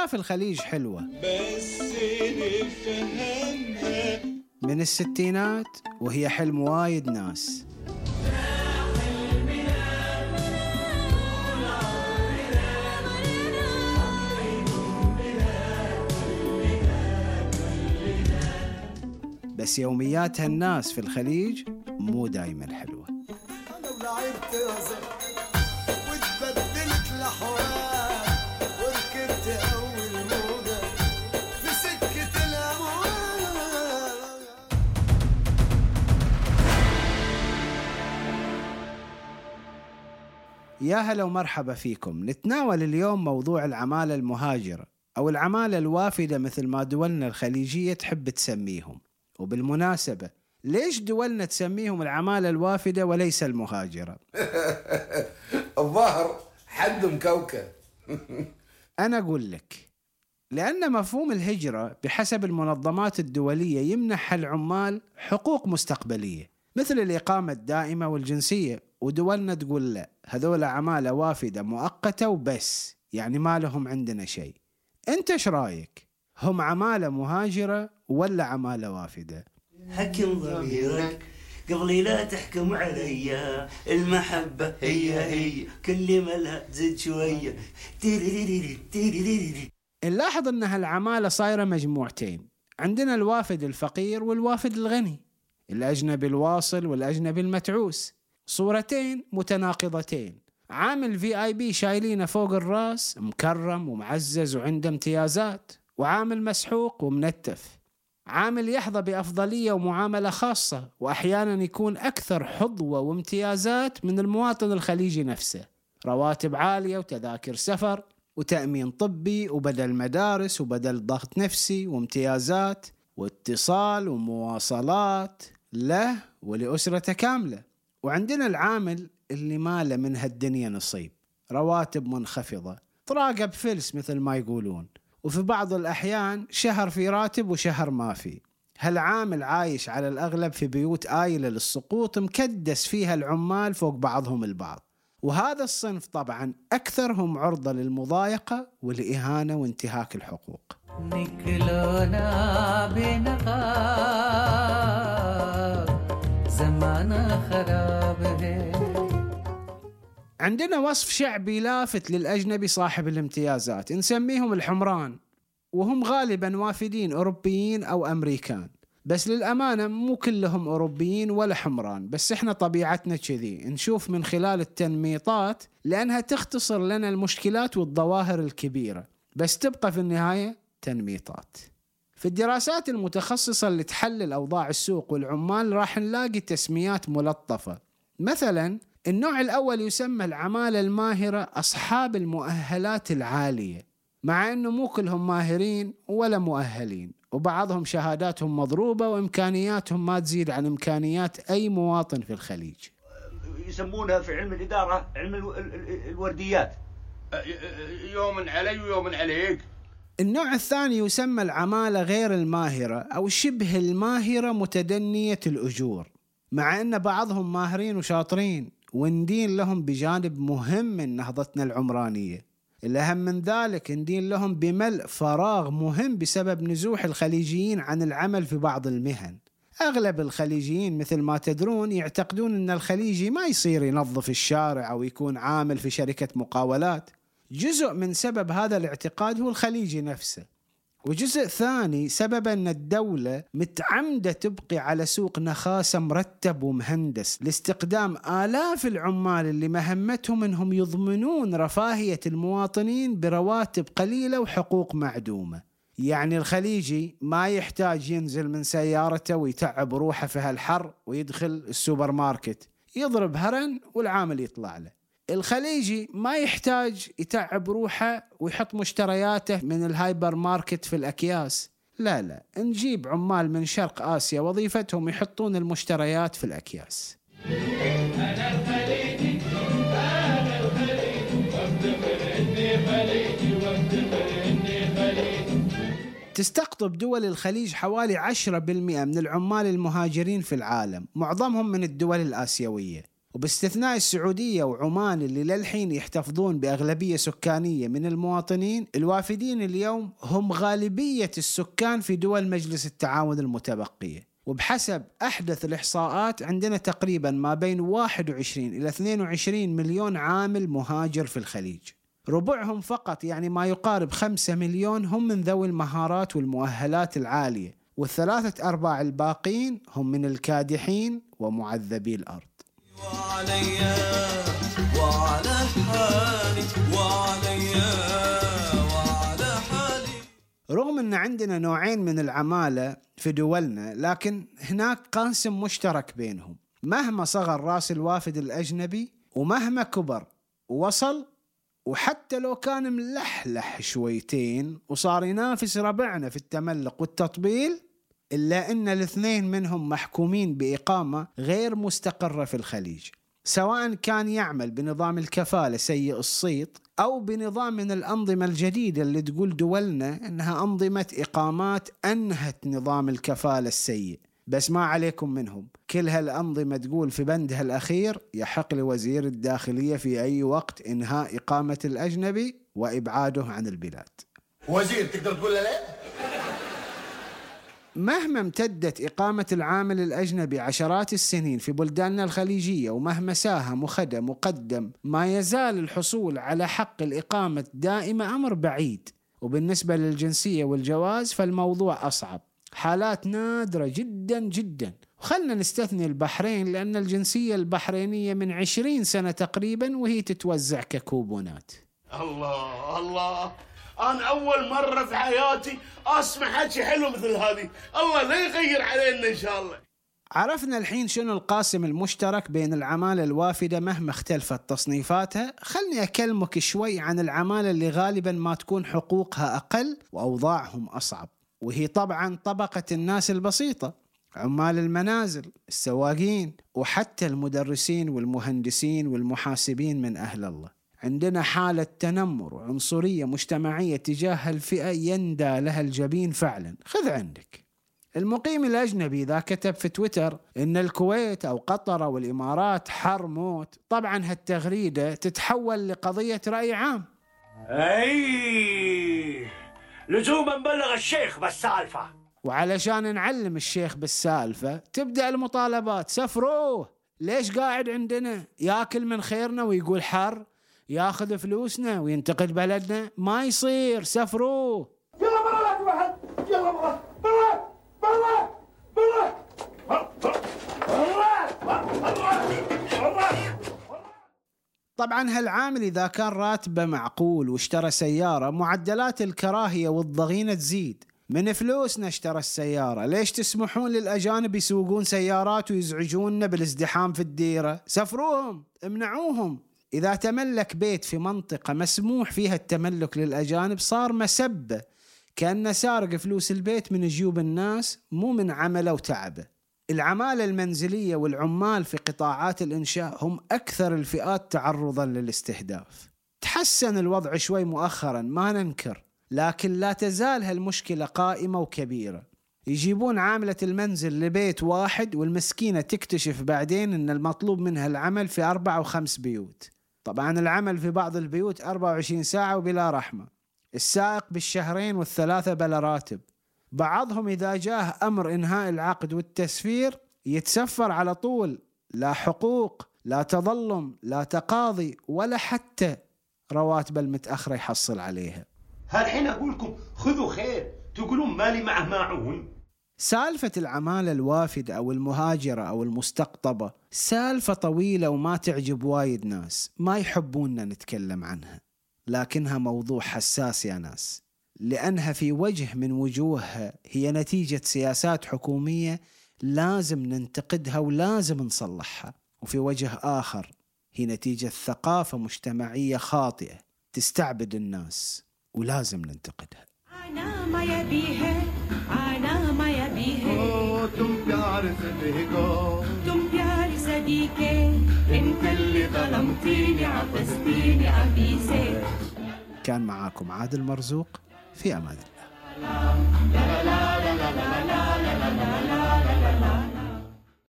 الحياة في الخليج حلوة. بس من الستينات وهي حلم وايد ناس. بس يوميات هالناس في الخليج مو دايما حلوة. أنا ولعبت يا زلمة يا هلا ومرحبا فيكم. نتناول اليوم موضوع العمالة المهاجرة أو العمالة الوافدة مثل ما دولنا الخليجية تحب تسميهم. وبالمناسبة ليش دولنا تسميهم العمالة الوافدة وليس المهاجرة؟ الظهر حد مكوكب أنا أقول لك لأن مفهوم الهجرة بحسب المنظمات الدولية يمنح العمال حقوق مستقبلية مثل الإقامة الدائمة والجنسية. ودولنا تقول لا هذول عمالة وافدة مؤقتة وبس يعني ما لهم عندنا شيء. أنت إيش رأيك؟ هم عمالة مهاجرة ولا عمالة وافدة؟ حكم ضميرك قبل لا تحكم علي المحبة هي هي كل ما لها تزيد شوية. نلاحظ أن هالعمالة صايرة مجموعتين. عندنا الوافد الفقير والوافد الغني الأجنبي الواصل والأجنبي المتعوس. صورتين متناقضتين. عامل في اي بي شايلينه فوق الراس مكرم ومعزز وعنده امتيازات وعامل مسحوق ومنتف. عامل يحظى بأفضلية ومعاملة خاصة وأحيانا يكون أكثر حظوة وامتيازات من المواطن الخليجي نفسه. رواتب عالية وتذاكر سفر وتأمين طبي وبدل مدارس وبدل ضغط نفسي وامتيازات واتصال ومواصلات له ولأسرته كاملة. وعندنا العامل اللي ماله من هالدنيا نصيب رواتب منخفضة تراقب فلس مثل ما يقولون وفي بعض الأحيان شهر في راتب وشهر ما في. هالعامل عايش على الأغلب في بيوت آيلة للسقوط مكدس فيها العمال فوق بعضهم البعض. وهذا الصنف طبعا أكثرهم عرضة للمضايقة والإهانة وانتهاك الحقوق. خراب عندنا وصف شعبي لافت للأجنبي صاحب الامتيازات نسميهم الحمران وهم غالبا وافدين أوروبيين أو أمريكان. بس للأمانة مو كلهم أوروبيين ولا حمران بس إحنا طبيعتنا كذي. نشوف من خلال التنميطات لأنها تختصر لنا المشكلات والظواهر الكبيرة. بس تبقى في النهاية تنميطات. في الدراسات المتخصصة اللي تحلل أوضاع السوق والعمال راح نلاقي تسميات ملطفة. مثلا النوع الأول يسمى العمالة الماهرة أصحاب المؤهلات العالية مع أنه مو كلهم ماهرين ولا مؤهلين وبعضهم شهاداتهم مضروبة وإمكانياتهم ما تزيد عن إمكانيات أي مواطن في الخليج. يسمونها في علم الإدارة علم الو- ال- ال- الورديات. يوم علي ويوم عليك. النوع الثاني يسمى العمالة غير الماهرة أو شبه الماهرة متدنية الأجور مع أن بعضهم ماهرين وشاطرين وندين لهم بجانب مهم من نهضتنا العمرانية. الأهم من ذلك ندين لهم بملء فراغ مهم بسبب نزوح الخليجيين عن العمل في بعض المهن. أغلب الخليجيين مثل ما تدرون يعتقدون أن الخليجي ما يصير ينظف الشارع أو يكون عامل في شركة مقاولات. جزء من سبب هذا الاعتقاد هو الخليجي نفسه وجزء ثاني سبب أن الدولة متعمدة تبقي على سوق نخاسة مرتب ومهندس لاستقدام آلاف العمال اللي مهمتهم أنهم يضمنون رفاهية المواطنين برواتب قليلة وحقوق معدومة. يعني الخليجي ما يحتاج ينزل من سيارته ويتعب روحه في هالحر ويدخل السوبر ماركت يضرب هرن والعامل يطلع له. الخليجي ما يحتاج يتعب روحه ويحط مشترياته من الهايبر ماركت في الأكياس. لا لا نجيب عمال من شرق آسيا وظيفتهم يحطون المشتريات في الأكياس. تستقطب دول الخليج حوالي 10% من العمال المهاجرين في العالم. معظمهم من الدول الآسيوية. وباستثناء السعودية وعمان اللي للحين يحتفظون بأغلبية سكانية من المواطنين الوافدين اليوم هم غالبية السكان في دول مجلس التعاون المتبقية. وبحسب أحدث الإحصاءات عندنا تقريبا ما بين 21 إلى 22 مليون عامل مهاجر في الخليج. ربعهم فقط يعني ما يقارب 5 مليون هم من ذوي المهارات والمؤهلات العالية. والثلاثة أرباع الباقين هم من الكادحين ومعذبي الأرض. رغم أن عندنا نوعين من العمالة في دولنا لكن هناك قاسم مشترك بينهم. مهما صغر راس الوافد الأجنبي ومهما كبر ووصل وحتى لو كان ملحلح شويتين وصار ينافس ربعنا في التملق والتطبيل إلا أن الاثنين منهم محكومين بإقامة غير مستقرة في الخليج سواء كان يعمل بنظام الكفالة سيء الصيت أو بنظام من الأنظمة الجديدة اللي تقول دولنا أنها أنظمة إقامات أنهت نظام الكفالة السيء. بس ما عليكم منهم. كل هالأنظمة تقول في بندها الأخير يحق لوزير الداخلية في أي وقت إنهاء إقامة الأجنبي وإبعاده عن البلاد. وزير تقدر تقول له ليه؟ مهما امتدت إقامة العامل الأجنبي عشرات السنين في بلداننا الخليجية ومهما ساهم وخدم وقدم ما يزال الحصول على حق الإقامة دائمة أمر بعيد. وبالنسبة للجنسية والجواز فالموضوع أصعب. حالات نادرة جدا جدا. وخلنا نستثني البحرين لأن الجنسية البحرينية من عشرين سنة تقريبا وهي تتوزع ككوبونات. الله الله. أنا أول مرة في حياتي أسمع حكي حلو مثل هذه. الله لا يغير علينا إن شاء الله. عرفنا الحين شنو القاسم المشترك بين العمالة الوافدة مهما اختلفت تصنيفاتها. خلني أكلمك شوي عن العمالة اللي غالبا ما تكون حقوقها أقل وأوضاعهم أصعب. وهي طبعا طبقة الناس البسيطة عمال المنازل السواقين وحتى المدرسين والمهندسين والمحاسبين من أهل الله. عندنا حالة تنمر وعنصرية مجتمعية تجاه الفئة يندى لها الجبين فعلا. خذ عندك. المقيم الأجنبي إذا كتب في تويتر إن الكويت أو قطر أو الإمارات حر موت طبعا هالتغريدة تتحول لقضية رأي عام. أي! لزوما نبلغ الشيخ بالسالفة. وعلشان نعلم الشيخ بالسالفة تبدأ المطالبات. سفروه! ليش قاعد عندنا؟ ياكل من خيرنا ويقول حر؟ ياخذ فلوسنا وينتقد بلدنا. ما يصير سفروه يلا برا لا واحد يلا برا برا برا برا طبعا هالعامل إذا كان راتبه معقول واشترى سيارة معدلات الكراهية والضغينة تزيد. من فلوسنا اشترى السيارة. ليش تسمحون للأجانب يسوقون سيارات ويزعجوننا بالازدحام في الديرة؟ سفروهم امنعوهم. إذا تملك بيت في منطقة مسموح فيها التملك للأجانب صار مسبة كأنه سارق فلوس البيت من جيوب الناس مو من عمله وتعبه. العمالة المنزلية والعمال في قطاعات الإنشاء هم أكثر الفئات تعرضا للاستهداف. تحسن الوضع شوي مؤخرا ما ننكر لكن لا تزال هالمشكلة قائمة وكبيرة. يجيبون عاملة المنزل لبيت واحد والمسكينة تكتشف بعدين أن المطلوب منها العمل في أربع وخمس بيوت. طبعا العمل في بعض البيوت 24 ساعة وبلا رحمة. السائق بالشهرين والثلاثة بلا راتب. بعضهم إذا جاه أمر إنهاء العقد والتسفير يتسفر على طول. لا حقوق لا تظلم لا تقاضي ولا حتى رواتب المتأخرة يحصل عليها. هالحين أقول لكم خذوا خير. تقولون مالي معه ماعون سالفة العمالة الوافدة أو المهاجرة أو المستقطبة سالفة طويلة وما تعجب وايد ناس ما يحبوننا نتكلم عنها. لكنها موضوع حساس يا ناس لأنها في وجه من وجوهها هي نتيجة سياسات حكومية لازم ننتقدها ولازم نصلحها. وفي وجه آخر هي نتيجة ثقافة مجتمعية خاطئة تستعبد الناس ولازم ننتقدها. أنا ما يبيها. عارف الهجار تم يا صديقي انت اللي ظلمتيني عبستيني عبيسك كان معاكم عادل مرزوق في أمان الله